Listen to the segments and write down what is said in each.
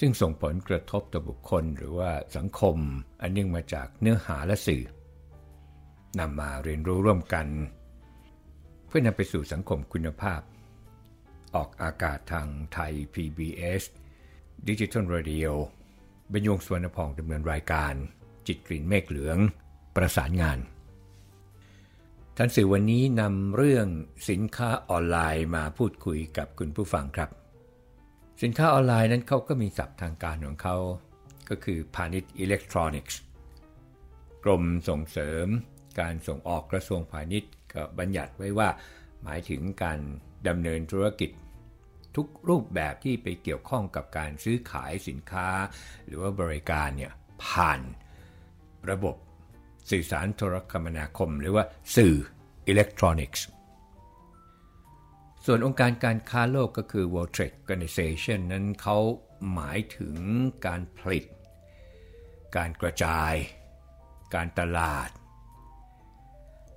ซึ่งส่งผลกระทบต่อบุคคลหรือว่าสังคม อันเนื่องมาจากเนื้อหาและสื่อนำมาเรียนรู้ร่วมกัน เพื่อนำไปสู่สังคมคุณภาพ ออกอากาศทางไทย PBS Digital Radio บรรยงสวนพองดำเนินรายการ จิตกลิ่นเมฆเหลือง ประสานงานท่านสื่อวันนี้นำเรื่องสินค้าออนไลน์มาพูดคุยกับคุณผู้ฟังครับ สินค้าออนไลน์นั้นเขาก็มีศัพท์ทางการของเขา ก็คือพาณิชย์อิเล็กทรอนิกส์ กรมส่งเสริม การส่งออกกระทรวงพาณิชย์ก็บัญญัติไว้ว่า หมายถึงการดำเนินธุรกิจ ทุกรูปแบบที่ไปเกี่ยวข้องกับการซื้อขายสินค้า หรือว่าบริการเนี่ยผ่านระบบสื่อสารโทรคมนาคม หรือว่าสื่ออิเล็กทรอนิกส์ ส่วนองค์การการค้าโลกก็คือ World Trade Organization นั้นเขาหมายถึงการผลิต การกระจาย การตลาด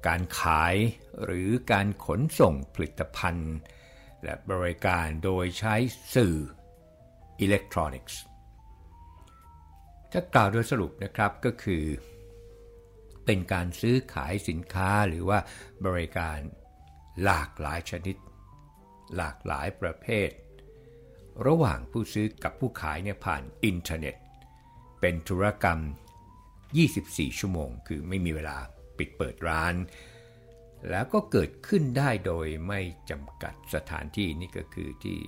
การขายหรือการขนส่งผลิตภัณฑ์ และบริการโดยใช้สื่ออิเล็กทรอนิกส์ถ้ากล่าวโดยสรุปนะครับก็คือ เป็นการซื้อขายสินค้าหรือว่าบริการหลากหลายชนิด หลากหลายประเภท ระหว่างผู้ซื้อกับผู้ขายเนี่ยผ่านอินเทอร์เน็ต เป็นธุรกรรม 24 ชั่วโมง คือไม่มีเวลาปิดเปิดร้าน แล้วก็เกิดขึ้นได้โดยไม่จำกัดสถานที่นี่ก็คือที่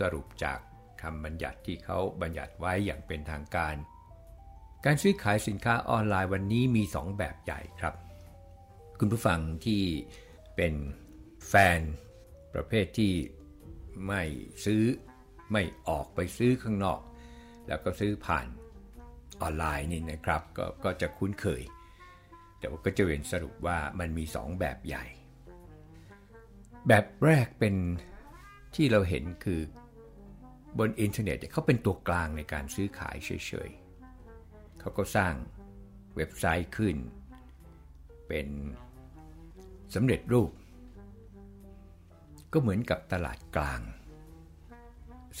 สรุปจากคำบัญญัติที่เขาบัญญัติไว้อย่างเป็นทางการ การซื้อขายสินค้าออนไลน์วันนี้มี 2 แบบใหญ่ครับ คุณผู้ฟังที่เป็นแฟน ประเภทที่ไม่ซื้อไม่ออกไปซื้อข้างนอก แล้วก็ซื้อผ่านออนไลน์นี่นะครับกก็จะคุ้นเคย แต่ว่าก็จะเห็นสรุปว่ามันมี 2 แบบใหญ่ แบบแรกเป็นที่เราเห็นคือบนอินเทอร์เน็ตเขาเป็นตัวกลางในการซื้อขายเฉยๆ เขาก็สร้างเว็บไซต์ขึ้น เป็นสำเร็จรูป ก็เหมือนกับตลาดกลาง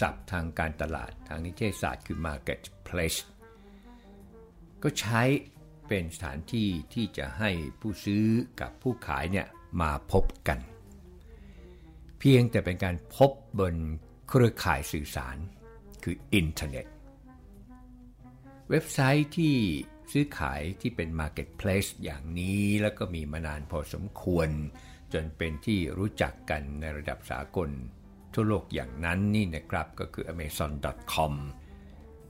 ศัพท์ทางการตลาดทางนิเทศศาสตร์คือ marketplace ก็ใช้เป็นสถานที่ที่จะให้ผู้ซื้อกับผู้ขายเนี่ยมาพบกัน เพียงแต่เป็นการพบบนเครือข่ายสื่อสารคืออินเทอร์เน็ต เว็บไซต์ที่ซื้อขายที่เป็น Marketplace อย่างนี้แล้วก็มีมานานพอสมควร จนเป็นที่รู้จักกันในระดับสากล ทั่วโลกอย่างนั้นนี่นะครับก็คือ amazon.com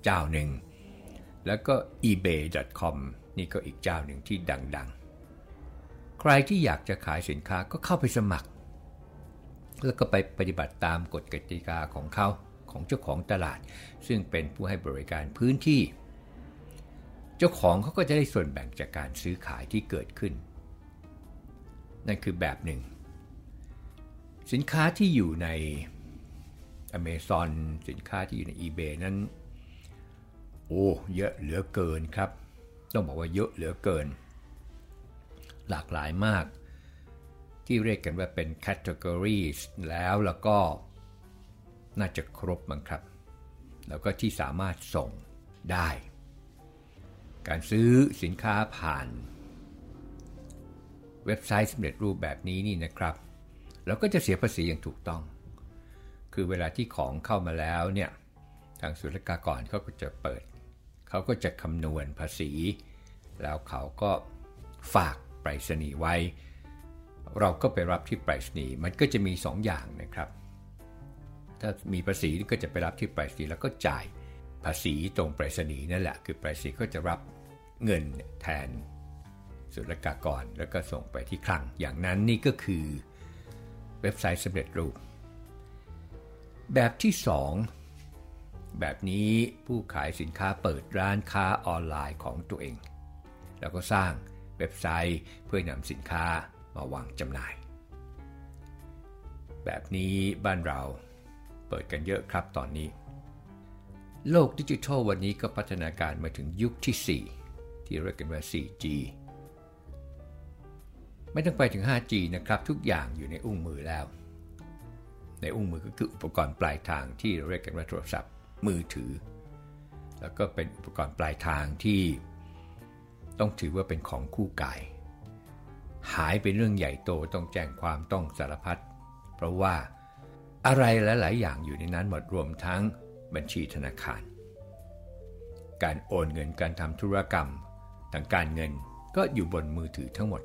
เจ้าหนึ่ง แล้วก็ ebay.com นี่ก็อีกเจ้าหนึ่งที่ดังๆ ใครที่อยากจะขายสินค้าก็เข้าไปสมัคร แล้วก็ไปปฏิบัติตามกฎกติกาของเขาของเจ้าของตลาด ซึ่งเป็นผู้ให้บริการพื้นที่ เจ้าของเขาก็จะได้ส่วนแบ่งจากการซื้อขายที่เกิดขึ้น นั่นคือแบบหนึ่ง สินค้าที่อยู่ใน Amazon สินค้าที่อยู่ใน eBay นั้น โอ้เยอะเหลือเกินครับ ต้องบอกว่าเยอะเหลือเกิน หลากหลายมาก ที่เรียกกันว่าเป็น categories แล้วแล้วก็น่าจะครบมั้งครับ แล้วก็ที่สามารถส่งได้ การซื้อสินค้าผ่าน เว็บไซต์สำเร็จรูปแบบนี้นี่นะครับ เราก็จะเสียภาษีอย่างถูกต้อง คือเวลาที่ของเข้ามาแล้วเนี่ยทางศุลกากรเขาก็จะเปิด เขาก็จะคำนวณภาษี แล้วเขาก็ฝากไปรษณีย์ไว้ เราก็ไปรับที่ไปรษณีย์มันก็จะมี 2ออย่างนะครับ ถ้ามีภาษีก็จะไปรับที่ไปรษณีย์แล้วก็จ่ายภาษีตรงไปรษณีย์นั่นแหละ คือไปรษณีย์ก็จะรับเงินแทน ศุลกากรแล้วก็ส่งไปที่คลัง อย่างนั้นนี่ก็คือเว็บไซต์สำเร็จรูป แบบที่ 2 แบบนี้ผู้ขายสินค้าเปิดร้านค้าออนไลน์ของตัวเอง แล้วก็สร้างเว็บไซต์เพื่อนำสินค้ามาวางจำหน่าย แบบนี้บ้านเราเปิดกันเยอะครับตอนนี้ โลกดิจิทัลวันนี้ก็พัฒนาการมาถึงยุคที่ 4 ที่เรียกกันว่า 4G ไม่ต้องไปถึง 5G นะครับทุกอย่างอยู่ในอุ้งมือแล้ว ในอุ้งมือก็คืออุปกรณ์ปลายทางที่เรียกกันว่าโทรศัพท์มือถือ แล้วก็เป็นอุปกรณ์ปลายทางที่ต้องถือว่าเป็นของคู่กาย หายเป็นเรื่องใหญ่โตต้องแจ้งความต้องสารพัดเพราะว่าอะไรหลาย ๆ อย่างอยู่ในนั้นหมดรวมทั้งบัญชีธนาคาร การโอนเงินการทำธุรกรรมทางการเงินก็อยู่บนมือถือทั้งหมด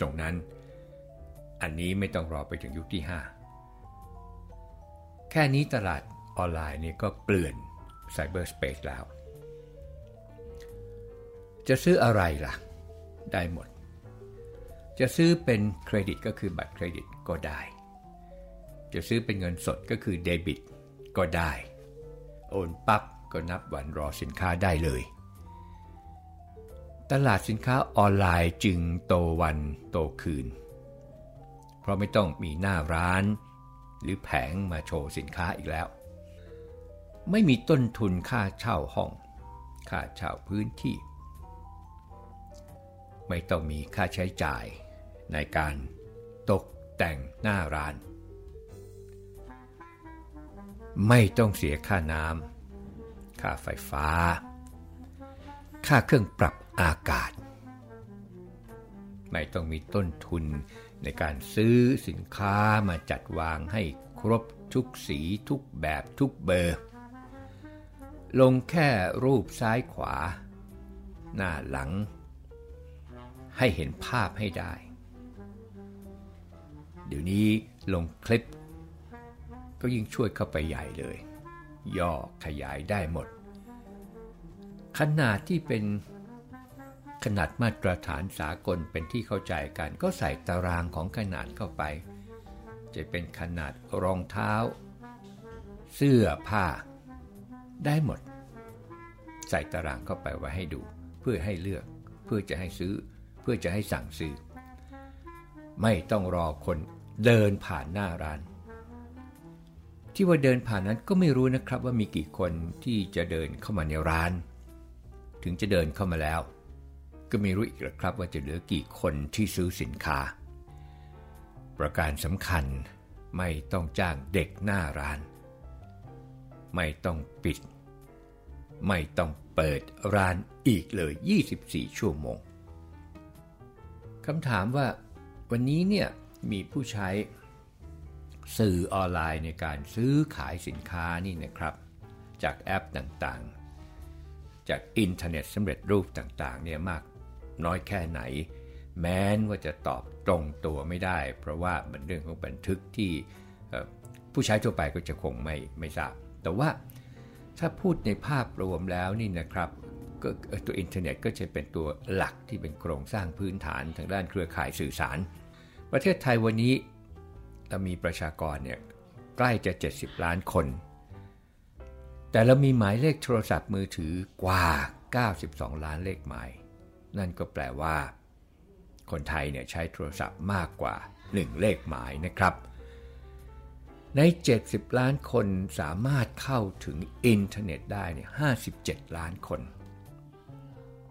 ตรงนั้น อันนี้ไม่ต้องรอไปถึงยุคที่ 5 แค่นี้ตลาดออนไลน์นี่ก็เปลี่ยน cyberspace แล้ว จะซื้ออะไรล่ะ ได้หมด จะซื้อเป็นเครดิตก็คือบัตรเครดิตก็ได้ จะซื้อเป็นเงินสดก็คือเดบิตก็ได้ โอนปั๊บก็นับวันรอสินค้าได้เลย ตลาดสินค้าออนไลน์จึงโตวันโตคืน เพราะไม่ต้องมีหน้าร้าน หรือแผงมาโชว์สินค้าอีกแล้ว ไม่มีต้นทุนค่าเช่าห้อง ค่าเช่าพื้นที่ ไม่ต้องมีค่าใช้จ่ายในการตกแต่งหน้าร้าน ไม่ต้องเสียค่าน้ำค่าไฟฟ้า ค่าเครื่องปรับ อากาศ ไม่ต้องมีต้นทุนในการซื้อสินค้ามาจัดวางให้ครบทุกสีทุกแบบทุกเบอร์ ลงแค่รูปซ้ายขวา หน้าหลัง ให้เห็นภาพให้ได้ เดี๋ยวนี้ลงคลิป ก็ยิ่งช่วยเข้าไปใหญ่เลย ย่อขยายได้หมด ขนาดที่เป็น ขนาดมาตรฐานสากลเป็นที่เข้าใจกันก็ใส่ตารางของขนาดเข้าไป จะเป็นขนาดรองเท้า เสื้อผ้า ได้หมด ใส่ตารางเข้าไปไว้ให้ดู เพื่อให้เลือก เพื่อจะให้ซื้อ เพื่อจะให้สั่งซื้อ ไม่ต้องรอคนเดินผ่านหน้าร้าน ที่ว่าเดินผ่านนั้นก็ไม่รู้นะครับว่ามีกี่คนที่จะเดินเข้ามาในร้าน ถึงจะเดินเข้ามาแล้ว ก็ไม่รู้อีกหรอกครับว่าจะเหลือกี่คนที่ซื้อสินค้า ประการสำคัญไม่ต้องจ้างเด็กหน้าร้าน ไม่ต้องปิด ไม่ต้องเปิดร้านอีกเลย 24 ชั่วโมงคำถามว่าวันนี้เนี่ยมีผู้ใช้สื่อออนไลน์ในการซื้อขายสินค้านี่นะครับ จากแอปต่างๆ จากอินเทอร์เน็ตสำเร็จรูปต่างๆเนี่ยมาก น้อยแค่ไหน แม้นว่าจะตอบตรงตัวไม่ได้ เพราะว่ามันเรื่องของบันทึกที่ผู้ใช้ทั่วไปก็จะคงไม่ไม่ทราบ แต่ว่าถ้าพูดในภาพรวมแล้วนี่นะครับก็ตัวอินเทอร์เน็ตก็จะเป็นตัวหลักที่เป็นโครงสร้างพื้นฐานทางด้านเครือข่ายสื่อสาร ประเทศไทยวันนี้เรามีประชากรเนี่ยใกล้จะ 70 ล้านคน แต่เรามีหมายเลขโทรศัพท์มือถือกว่า 92 ล้านเลขหมาย นั่นก็แปลว่า คนไทยเนี่ยใช้โทรศัพท์มากกว่า 1 เลขหมายนะครับ ใน 70 ล้านคนสามารถเข้าถึงอินเทอร์เน็ตได้เนี่ย57 ล้านคน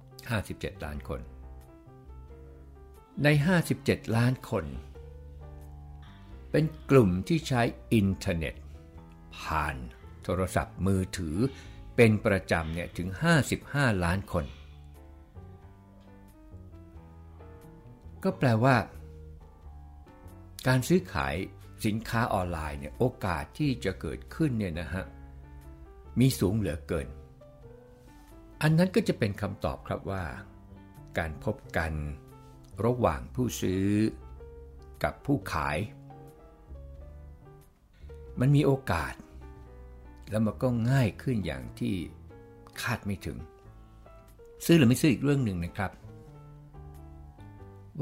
57 ล้านคน ใน 57 ล้านคน เป็นกลุ่มที่ใช้อินเทอร์เน็ต ผ่านโทรศัพท์มือถือเป็นประจำเนี่ยถึง 55 ล้านคน ก็แปลว่า การซื้อขายสินค้าออนไลน์เนี่ยโอกาสที่จะเกิดขึ้นเนี่ยนะฮะมีสูงเหลือเกิน อันนั้นก็จะเป็นคำตอบครับว่า การพบกันระหว่างผู้ซื้อกับผู้ขาย มันมีโอกาส แล้วมันก็ง่ายขึ้นอย่างที่คาดไม่ถึง ซื้อหรือไม่ซื้ออีกเรื่องหนึ่งนะครับ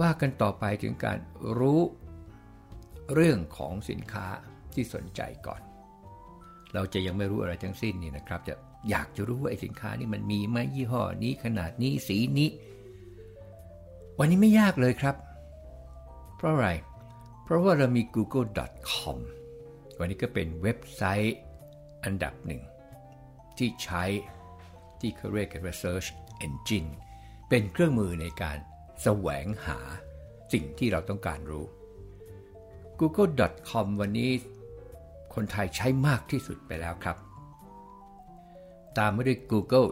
ว่ากันต่อไปถึงการรู้เรื่องของสินค้าที่สนใจก่อน เราจะยังไม่รู้อะไรทั้งสิ้นนี่นะครับ จะอยากจะรู้ว่าไอ้สินค้านี่มันมีไหมยี่ห้อนี้ขนาดนี้สีนี้ วันนี้ไม่ยากเลยครับ เพราะอะไร เพราะว่าเรามี google.com วันนี้ก็เป็นเว็บไซต์อันดับหนึ่ง ที่ใช้ที่เขาเรียกกันว่า search engine เป็นเครื่องมือในการ แสวงหาสิ่งที่เราต้องการรู้ google.com วันนี้คนไทยใช้มากที่สุดไปแล้วครับ ตามมาด้วย google.co.th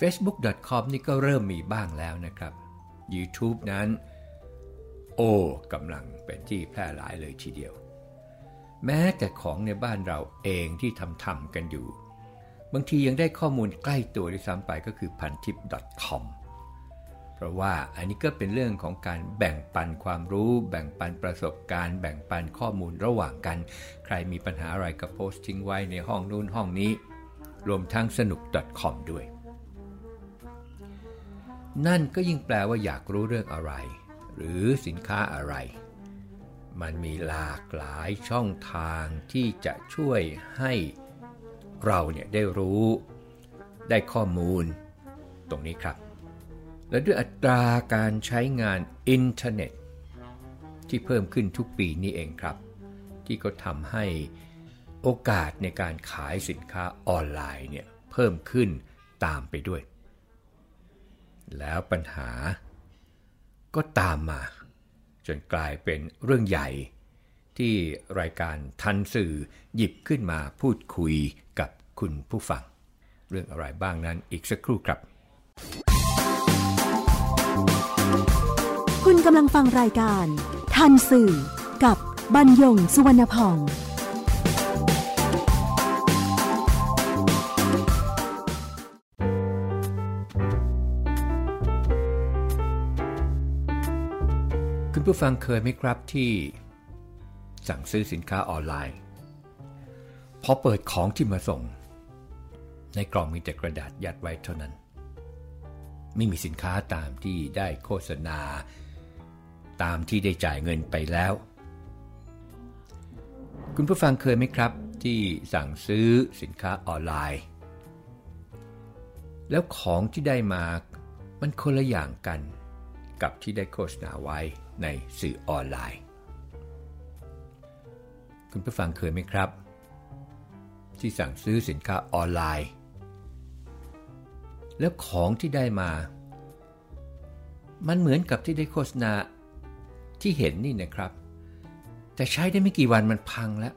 facebook.com นี่ก็เริ่มมีบ้างแล้วนะครับ YouTube นั้น โอ้กำลังเป็นที่แพร่หลายเลยทีเดียว แม้แต่ของในบ้านเราเองที่ทำทำกันอยู่ บางทียังได้ข้อมูลใกล้ตัวด้วยซ้ำไปก็คือพันทิป .com เพราะว่าอันนี้ก็เป็นเรื่องของการแบ่งปันความรู้ แบ่งปันประสบการณ์ แบ่งปันข้อมูลระหว่างกัน ใครมีปัญหาอะไรก็โพสต์ทิ้งไว้ในห้องนู้นห้องนี้ รวมทั้งสนุก .com ด้วย นั่นก็ยิ่งแปลว่าอยากรู้เรื่องอะไร หรือสินค้าอะไร มันมีหลากหลายช่องทางที่จะช่วยให้ เราเนี่ยได้รู้ ได้ข้อมูล ตรงนี้ครับ และด้วยอัตราการใช้งานอินเทอร์เน็ต ที่เพิ่มขึ้นทุกปีนี้เองครับ ที่ก็ทำให้โอกาสในการขายสินค้าออนไลน์เนี่ยเพิ่มขึ้นตามไปด้วย แล้วปัญหาก็ตามมา จนกลายเป็นเรื่องใหญ่ ที่รายการทันสื่อหยิบขึ้นมาพูดคุยกับคุณผู้ฟัง เรื่องอะไรบ้างนั้นอีกสักครู่ครับ คุณกำลังฟังรายการ ทันสื่อกับบรรยงสุวรรณพองคุณผู้ฟังเคยไหมครับที่ สั่งซื้อสินค้าออนไลน์ พอเปิดของที่มาส่ง ในกล่องมีแต่กระดาษยัดไว้เท่านั้น ไม่มีสินค้าตามที่ได้โฆษณา ตามที่ได้จ่ายเงินไปแล้ว คุณผู้ฟังเคยไหมครับ ที่สั่งซื้อสินค้าออนไลน์ แล้วของที่ได้มามันคนละอย่างกันกับที่ได้โฆษณาไว้ในสื่อออนไลน์ คุณผู้ฟังเคยไหมครับ ที่สั่งซื้อสินค้าออนไลน์ แล้วของที่ได้มา มันเหมือนกับที่ได้โฆษณาที่เห็นนี่นะครับ แต่ใช้ได้ไม่กี่วันมันพังแล้ว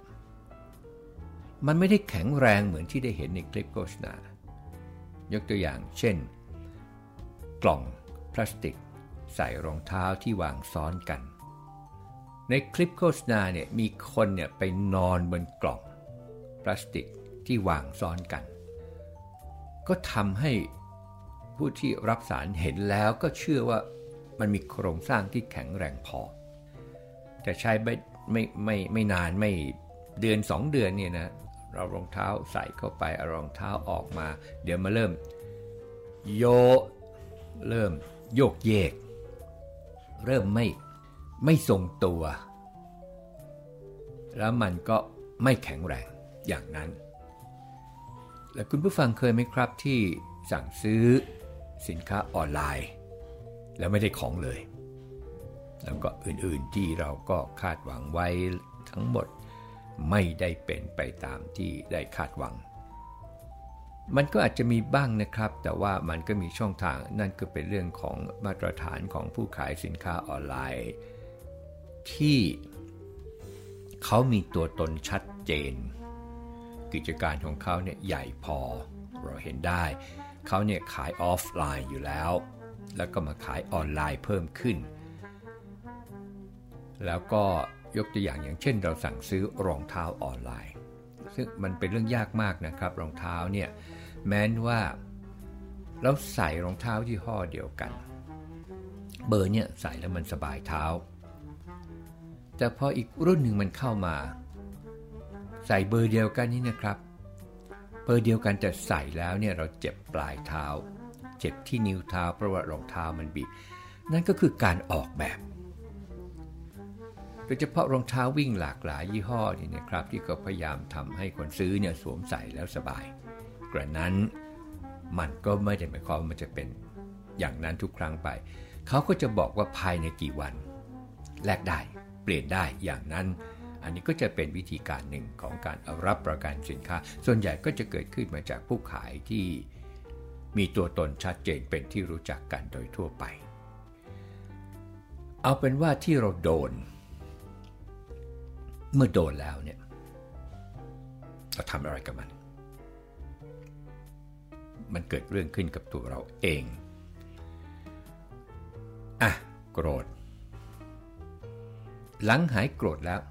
มันไม่ได้แข็งแรงเหมือนที่ได้เห็นในคลิปโฆษณา ยกตัวอย่างเช่น กล่องพลาสติก ใส่รองเท้าที่วางซ้อนกัน ในคลิปโฆษณาเนี่ยมีคนเนี่ยไปนอนบนกล่องพลาสติกที่วางซ้อนกัน ก็ทำให้ผู้ที่รับสารเห็นแล้วก็เชื่อว่ามันมีโครงสร้างที่แข็งแรงพอ แต่ใช้ไม่ไม่ไม่ไม่นานไม่เดือนสองเดือนเนี่ยนะเรารองเท้าใส่เข้าไปเอารองเท้าออกมา เดี๋ยวมาเริ่ม โย เริ่มโยกเยก เริ่มไม่ ไม่ทรงตัว แล้วมันก็ไม่แข็งแรงอย่างนั้น แล้วคุณผู้ฟังเคยไหมครับที่สั่งซื้อสินค้าออนไลน์ แล้วไม่ได้ของเลย แล้วก็อื่นๆที่เราก็คาดหวังไว้ทั้งหมดไม่ได้เป็นไปตามที่ได้คาดหวัง มันก็อาจจะมีบ้างนะครับ แต่ว่ามันก็มีช่องทางนั่นก็เป็นเรื่องของมาตรฐานของผู้ขายสินค้าออนไลน์ ที่เขามีตัวตนชัดเจน กิจการของเขาเนี่ยใหญ่พอเราเห็นได้ เขาเนี่ยขายออฟไลน์อยู่แล้ว แล้วก็มาขายออนไลน์เพิ่มขึ้น แล้วก็ยกตัวอย่างอย่างเช่น เราสั่งซื้อรองเท้าออนไลน์ ซึ่งมันเป็นเรื่องยากมากนะครับรองเท้าเนี่ยแม้นว่าเราใส่รองเท้ายี่ห้อเดียวกัน เบอร์เนี่ยใส่แล้วมันสบายเท้า แต่พออีกรุ่นหนึ่งมันเข้ามา ใส่เบอร์เดียวกันนี่นะครับ เบอร์เดียวกันแต่ใส่แล้วเนี่ยเราเจ็บปลายเท้า เจ็บที่นิ้วเท้าเพราะว่ารองเท้ามันบีบนั่นก็คือการออกแบบโดยเฉพาะรองเท้าวิ่งหลากหลายยี่ห้อนี่นะครับ ที่ก็พยายามทำให้คนซื้อเนี่ยสวมใส่แล้วสบาย กระนั้นมันก็ไม่ได้หมายความว่ามันจะเป็นอย่างนั้นทุกครั้งไป เขาก็จะบอกว่าภายในกี่วัน แลกได้ ปลี่ยนได้อย่างนั้น อันนี้ก็จะเป็นวิธีการหนึ่งของการรับประกันสินค้า ส่วนใหญ่ก็จะเกิดขึ้นมาจากผู้ขายที่มีตัวตนชัดเจนเป็นที่รู้จักกันโดยทั่วไป เอาเป็นว่าที่เราโดน เมื่อโดนแล้วเนี่ยเราทำอะไรกับมัน มันเกิดเรื่องขึ้นกับตัวเราเอง อะ โกรธ หลังหายโกรธแล้ว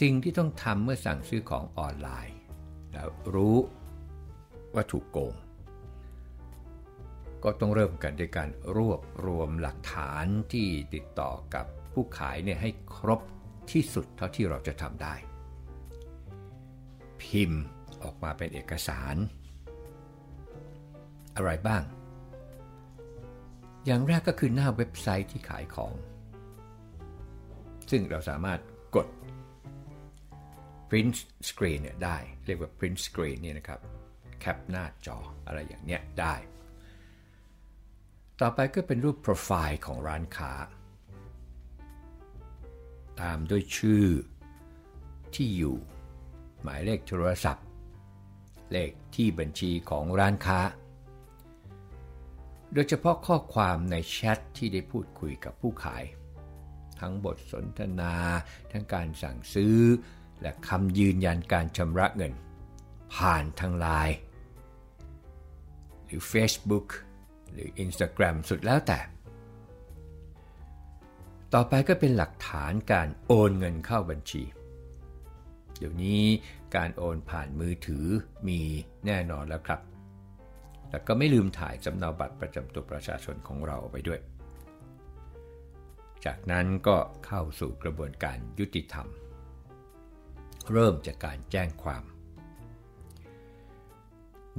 สิ่งที่ต้องทำเมื่อสั่งซื้อของออนไลน์ แล้วรู้ว่าถูกโกง ก็ต้องเริ่มกันด้วยการรวบรวมหลักฐานที่ติดต่อกับผู้ขายเนี่ยให้ครบที่สุดเท่าที่เราจะทำได้ พิมพ์ออกมาเป็นเอกสาร อะไรบ้าง อย่างแรกก็คือหน้าเว็บไซต์ที่ขายของ ซึ่งเราสามารถกด print screen เนี่ยได้ เรียกว่า print screen เนี่ยนะครับแคปหน้าจออะไรอย่างเนี้ยได้ ต่อไปก็เป็นรูปโปรไฟล์ของร้านค้า ตามด้วยชื่อที่อยู่ หมายเลขโทรศัพท์ เลขที่บัญชีของร้านค้า โดยเฉพาะข้อความในแชทที่ได้พูดคุยกับผู้ขาย ทั้งบทสนทนา ทั้งการสั่งซื้อ และคำยืนยันการชำระเงิน ผ่านทางไลน์หรือ Facebook หรือ Instagram สุดแล้วแต่ ต่อไปก็เป็นหลักฐานการโอนเงินเข้าบัญชี เดี๋ยวนี้การโอนผ่านมือถือมีแน่นอนแล้วครับแล้วก็ไม่ลืมถ่ายสำเนาบัตรประจำตัวประชาชนของเราไปด้วย จากนั้นก็เข้าสู่กระบวนการยุติธรรม เริ่มจากการแจ้งความ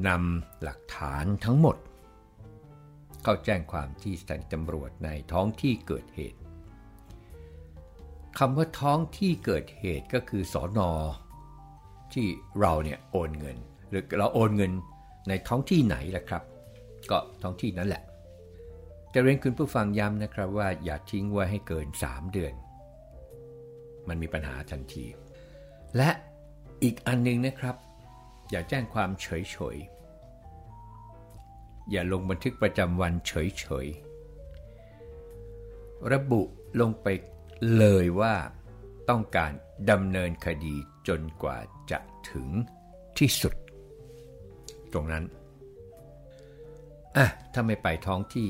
นำหลักฐานทั้งหมด เข้าแจ้งความที่สถานีตำรวจในท้องที่เกิดเหตุคำว่าท้องที่เกิดเหตุก็คือสอนอที่เราเนี่ยโอนเงิน หรือเราโอนเงินในท้องที่ไหนล่ะครับ ก็ท้องที่นั้นแหละ จะเรียนคุณผู้ฟังย้ำนะครับว่าอย่าทิ้งไว้ให้เกิน 3 เดือน มันมีปัญหาทันที และอีกอันนึงนะครับ อย่าแจ้งความเฉยๆอย่าลงบันทึกประจำวันเฉยๆระบุลงไปเลยว่าต้องการดำเนินคดีจนกว่าจะถึงที่สุด ตรงนั้นอะถ้าไม่ไปท้องที่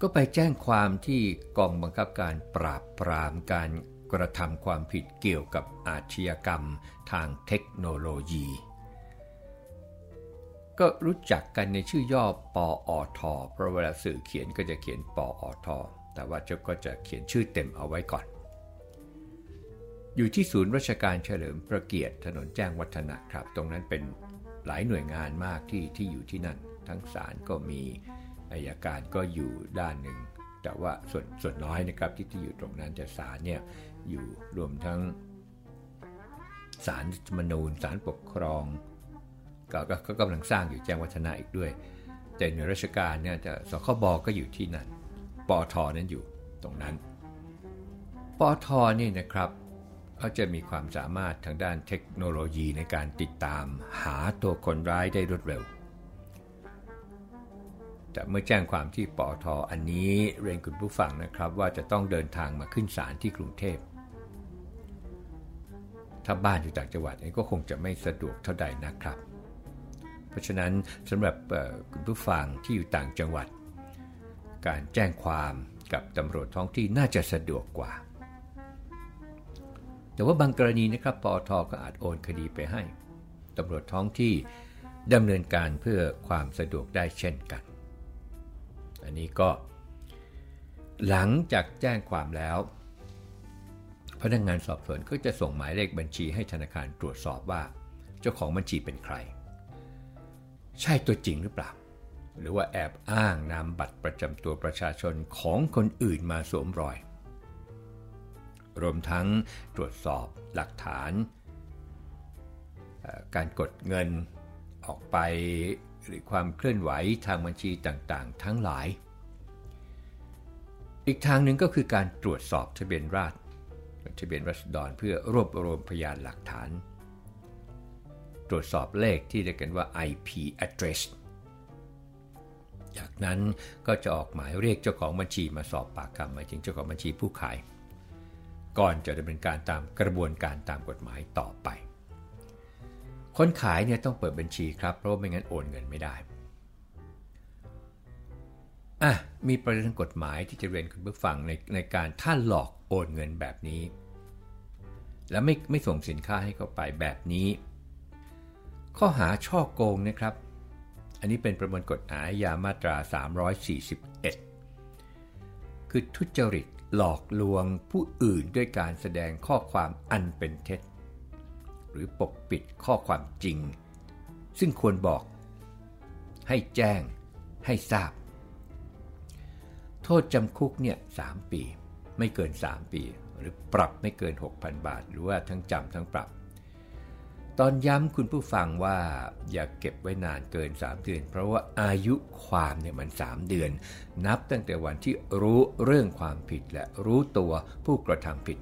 ก็ไปแจ้งความที่กองบังคับการปราบปรามการกระทำความผิดเกี่ยวกับอาชญากรรมทางเทคโนโลยี ก็รู้จักกันในชื่อย่อปออทเพราะเวลาสื่อเขียนก็จะเขียนปออทแต่ว่าเจ้าก็จะเขียนชื่อเต็มเอาไว้ก่อน อยู่ที่ศูนย์ราชการเฉลิมพระเกียรติถนนแจ้งวัฒนะครับ ตรงนั้นเป็นหลายหน่วยงานมากที่ที่อยู่ที่นั่น ทั้งศาลก็มี อายการก็อยู่ด้านหนึ่ง แต่ว่าส่วนส่วนน้อยนะครับที่ที่อยู่ตรงนั้นจะศาลเนี่ยอยู่รวมทั้งศาลมนูญศาลปกครองกก็กำลังสร้างอยู่แจ้งวัฒนะอีกด้วย แต่หน่วยราชการเนี่ยจะสคบก็อยู่ที่นั่นปอทอนั้นอยู่ตรงนั้นปอทอนี่นะครับเขาจะมีความสามารถทางด้านเทคโนโลยีในการติดตามหาตัวคนร้ายได้รวดเร็ว แต่เมื่อแจ้งความที่ปอทออันนี้เรียนคุณผู้ฟังนะครับว่าจะต้องเดินทางมาขึ้นศาลที่กรุงเทพ ถ้าบ้านอยู่ต่างจังหวัดก็คงจะไม่สะดวกเท่าใดนะครับ เพราะฉะนั้นสำหรับคุณผู้ฟังที่อยู่ต่างจังหวัด การแจ้งความกับตำรวจท้องที่น่าจะสะดวกกว่า แต่ว่าบางกรณีนะครับปอทอก็อาจโอนคดีไปให้ตำรวจท้องที่ดำเนินการเพื่อความสะดวกได้เช่นกัน อันนี้ก็ หลังจากแจ้งความแล้ว พนักงงานสอบสวนก็จะส่งหมายเลขบัญชีให้ธนาคารตรวจสอบว่า เจ้าของบัญชีเป็นใคร ใช่ตัวจริงหรือเปล่า หรือว่าแอบอ้างนามบัตรประจำตัวประชาชนของคนอื่นมาสวมรอย รวมทั้งตรวจสอบหลักฐาน การกดเงินออกไป หรือความเคลื่อนไหวทางบัญชีต่างๆ ทั้งหลาย อีกทางหนึ่งก็คือการตรวจสอบทะเบียนราษฎรทะเบียนรัษฎรเพื่อรวบรวมพยานหลักฐาน ตรวจสอบเลขที่เรียกกันว่า IP address จากนั้นก็จะออกหมายเรียกเจ้าของบัญชีมาสอบปากคำหมายถึงเจ้าของบัญชีผู้ขาย ก่อนจะดำเนินการตามกระบวนการตามกฎหมายต่อไป คนขายเนี่ยต้องเปิดบัญชีครับเพราะไม่งั้นโอนเงินไม่ได้อะมีประเด็นกฎหมายที่จะเรียนคุณผู้ฟังในในการถ้าหลอกโอนเงินแบบนี้ แล้วไม่ไม่ส่งสินค้าให้เขาไปแบบนี้ ข้อหาช่อโกงนะครับ อันนี้เป็นประมวลกฎอาญามาตรา 341 คือทุจริตหลอกลวงผู้อื่นด้วยการแสดงข้อความอันเป็นเท็จ หรือปกปิดข้อความจริง ซึ่งควรบอก ให้แจ้ง ให้ทราบ โทษจำคุกเนี่ย3ปี ไม่เกิน 3 ปี หรือปรับไม่เกิน 6,000 บาท หรือว่าทั้งจำทั้งปรับ ตอนย้ำคุณผู้ฟังว่าอย่าเก็บไว้นานเกิน 3 เดือน เพราะว่าอายุความเนี่ยมัน 3 เดือน นับตั้งแต่วันที่รู้เรื่องความผิดและรู้ตัวผู้กระทำผิด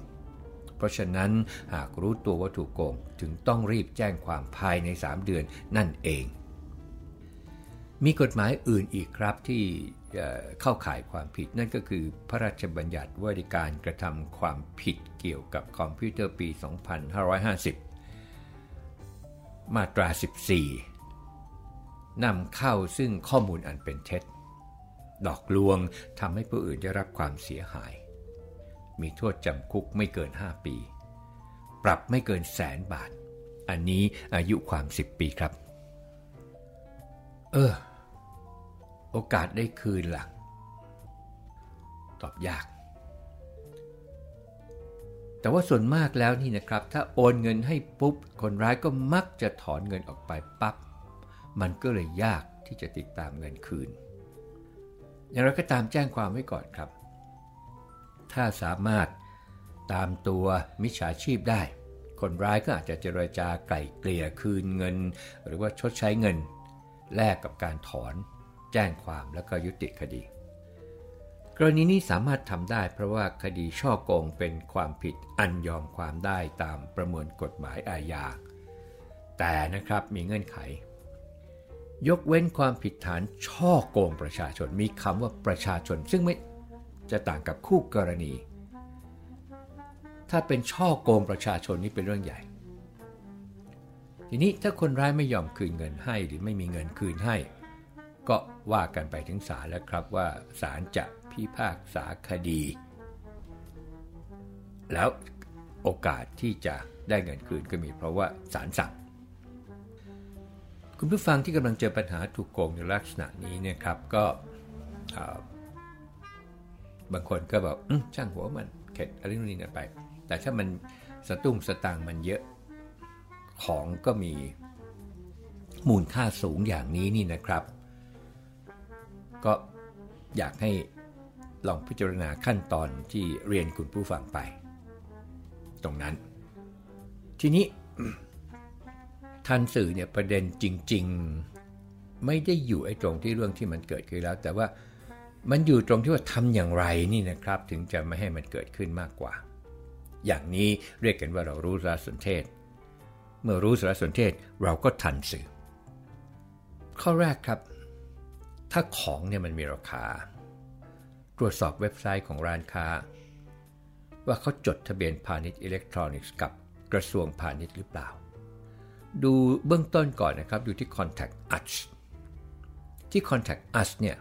ราะฉะนั้นหากรู้ตัวว่าถูกโกงถึงต้องรีบแจ้งความภายใน 3 เดือนนั่นเอง มีกฎหมายอื่นอีกครับที่เข้าข่ายความผิดนั่นก็คือพระราชบัญญัติว่าด้วยการกระทำความผิดเกี่ยวกับคอมพิวเตอร์ปี 2550 มาตรา 14นำเข้าซึ่งข้อมูลอันเป็นเท็จ ดอกลวงทำให้ผู้อื่นได้รับความเสียหาย มีโทษจำคุกไม่เกิน 5 ปี ปรับไม่เกินแสนบาท อันนี้อายุความ 10 ปีครับ เออ โอกาสได้คืนละ่ะ ตอบยาก แต่ว่าส่วนมากแล้วนี่นะครับ ถ้าโอนเงินให้ปุ๊บ คนร้ายก็มักจะถอนเงินออกไปปับ๊บ มันก็เลยยากที่จะติดตามเงินคืน อย่างไรก็ตามแจ้งความไว้ก่อนครับ ถ้าสามารถตามตัวมิจฉาชีพได้ คนร้ายก็อาจจะเจรจาไก่เกลี่ยคืนเงิน หรือว่าชดใช้เงิน แลกกับการถอน แจ้งความแล้วก็ยุติคดี กรณีนี้สามารถทำได้เพราะว่าคดีช่อโกงเป็นความผิดอันยอมความได้ตามประมวลกฎหมายอาญาแต่นะครับมีเงื่อนไข ยกเว้นความผิดฐานช่อโกงประชาชนมีคำว่าประชาชน ซึ่งไม่ จะต่างกับคู่กรณี ถ้าเป็นช่อโกงประชาชนนี่เป็นเรื่องใหญ่ ทีนี้ถ้าคนร้ายไม่ยอมคืนเงินให้หรือไม่มีเงินคืนให้ ก็ว่ากันไปถึงศาลแล้วครับว่าศาลจะพิพากษาคดี แล้วโอกาสที่จะได้เงินคืนก็มีเพราะว่าศาลสั่งคุณผู้ฟังที่กำลังเจอปัญหาถูกโกงในลักษณะนี้เนี่ยครับก็ บางคนก็บอกช่างหัวมันเข็ดอะไรนู่นนี่กันไป แต่ถ้ามันสตุ้งสตางมันเยอะของก็มีมูลค่าสูงอย่างนี้นี่นะครับ ก็อยากให้ลองพิจารณาขั้นตอนที่เรียนคุณผู้ฟังไป ตรงนั้น ทีนี้ทันสื่อเนี่ยประเด็นจริง ๆ ไม่ได้อยู่ไอ้ตรงที่เรื่องที่มันเกิดขึ้นแล้ว แต่ว่า มันอยู่ตรงที่ว่าทำอย่างไรนี่นะครับ ถึงจะไม่ให้มันเกิดขึ้นมากกว่า อย่างนี้เรียกกันว่าเรารู้สารสนเทศ เมื่อรู้สารสนเทศเราก็ทันสื่อ ข้อแรกครับ ถ้าของเนี่ยมันมีราคา ตรวจสอบเว็บไซต์ของร้านค้า ว่าเขาจดทะเบียนพาณิชย์อิเล็กทรอนิกส์กับกระทรวงพาณิชย์หรือเปล่า ดูเบื้องต้นก่อนนะครับ ดูที่ Contact Us ที่ Contact Us เนี่ย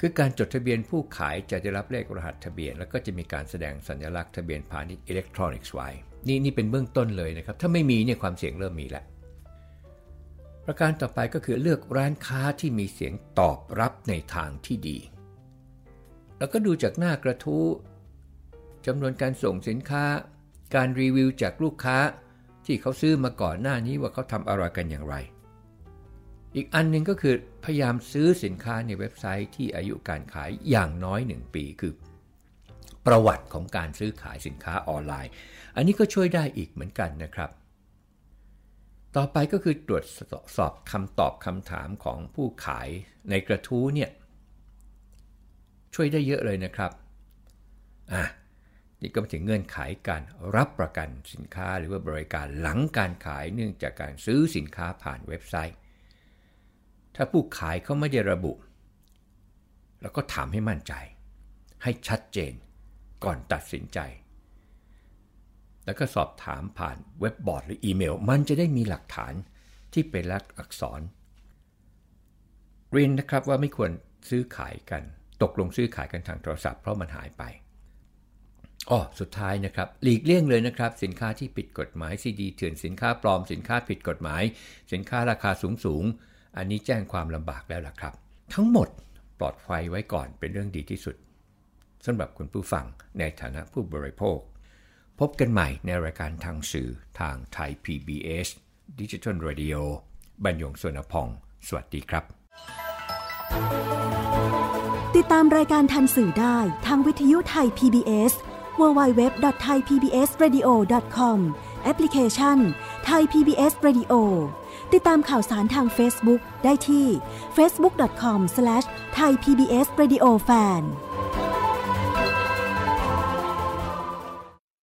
คือการจดทะเบียนผู้ขายจะได้รับเลขรหัสทะเบียน แล้วก็จะมีการแสดงสัญลักษณ์ทะเบียนพาณิชย์อิเล็กทรอนิกส์ไว้นี่นี่เป็นเบื้องต้นเลยนะครับ ถ้าไม่มีเนี่ยความเสี่ยงเริ่มมีแล้วประการต่อไปก็คือเลือกร้านค้าที่มีชื่อเสียงตอบรับในทางที่ดี แล้วก็ดูจากหน้ากระทู้จำนวนการส่งสินค้า การรีวิวจากลูกค้าที่เขาซื้อมาก่อนหน้านี้ว่าเขาทำอะไรกันอย่างไร อีกอันหนึ่งก็คือพยายามซื้อสินค้าในเว็บไซต์ที่อายุการขายอย่างน้อย 1 ปีคือ ประวัติของการซื้อขายสินค้าออนไลน์ อันนี้ก็ช่วยได้อีกเหมือนกันนะครับ ต่อไปก็คือตรวจสอบคำตอบคำถามของผู้ขายในกระทู้เนี่ยช่วยได้เยอะเลยนะครับอะนี่ก็มาถึงเงื่อนไขการรับประกันสินค้าหรือว่าบริการหลังการขายเนื่องจากการซื้อสินค้าผ่านเว็บไซต์ ถ้าผู้ขายเขาไม่ได้ระบุ แล้วก็ถามให้มั่นใจ ให้ชัดเจนก่อนตัดสินใจ แล้วก็สอบถามผ่านเว็บบอร์ดหรืออีเมล มันจะได้มีหลักฐานที่เป็นลักษณ์อักษร เรียนนะครับว่าไม่ควรซื้อขายกัน ตกลงซื้อขายกันทางโทรศัพท์เพราะมันหายไปอ๋อสุดท้ายนะครับ หลีกเลี่ยงเลยนะครับ สินค้าที่ผิดกฎหมายซีดีเถื่อนสินค้าปลอมสินค้าผิดกฎหมาย สินค้าราคาสูงสูง อันนี้แจ้งความลำบากแล้วล่ะครับ ทั้งหมดปลอดภัยไว้ก่อนเป็นเรื่องดีที่สุดสำหรับคุณผู้ฟังในฐานะผู้บริโภค พบกันใหม่ในรายการทางสื่อทางไทย PBS Digital Radio บรรยงสวนพอง สวัสดีครับ ติดตามรายการทันสื่อได้ทางวิทยุไทย PBS www.thaipbsradio.com แอปพลิเคชัน Thai PBS Radio ติดตามข่าวสารทาง Facebook ได้ที่ facebook.com/thaipbsradiofan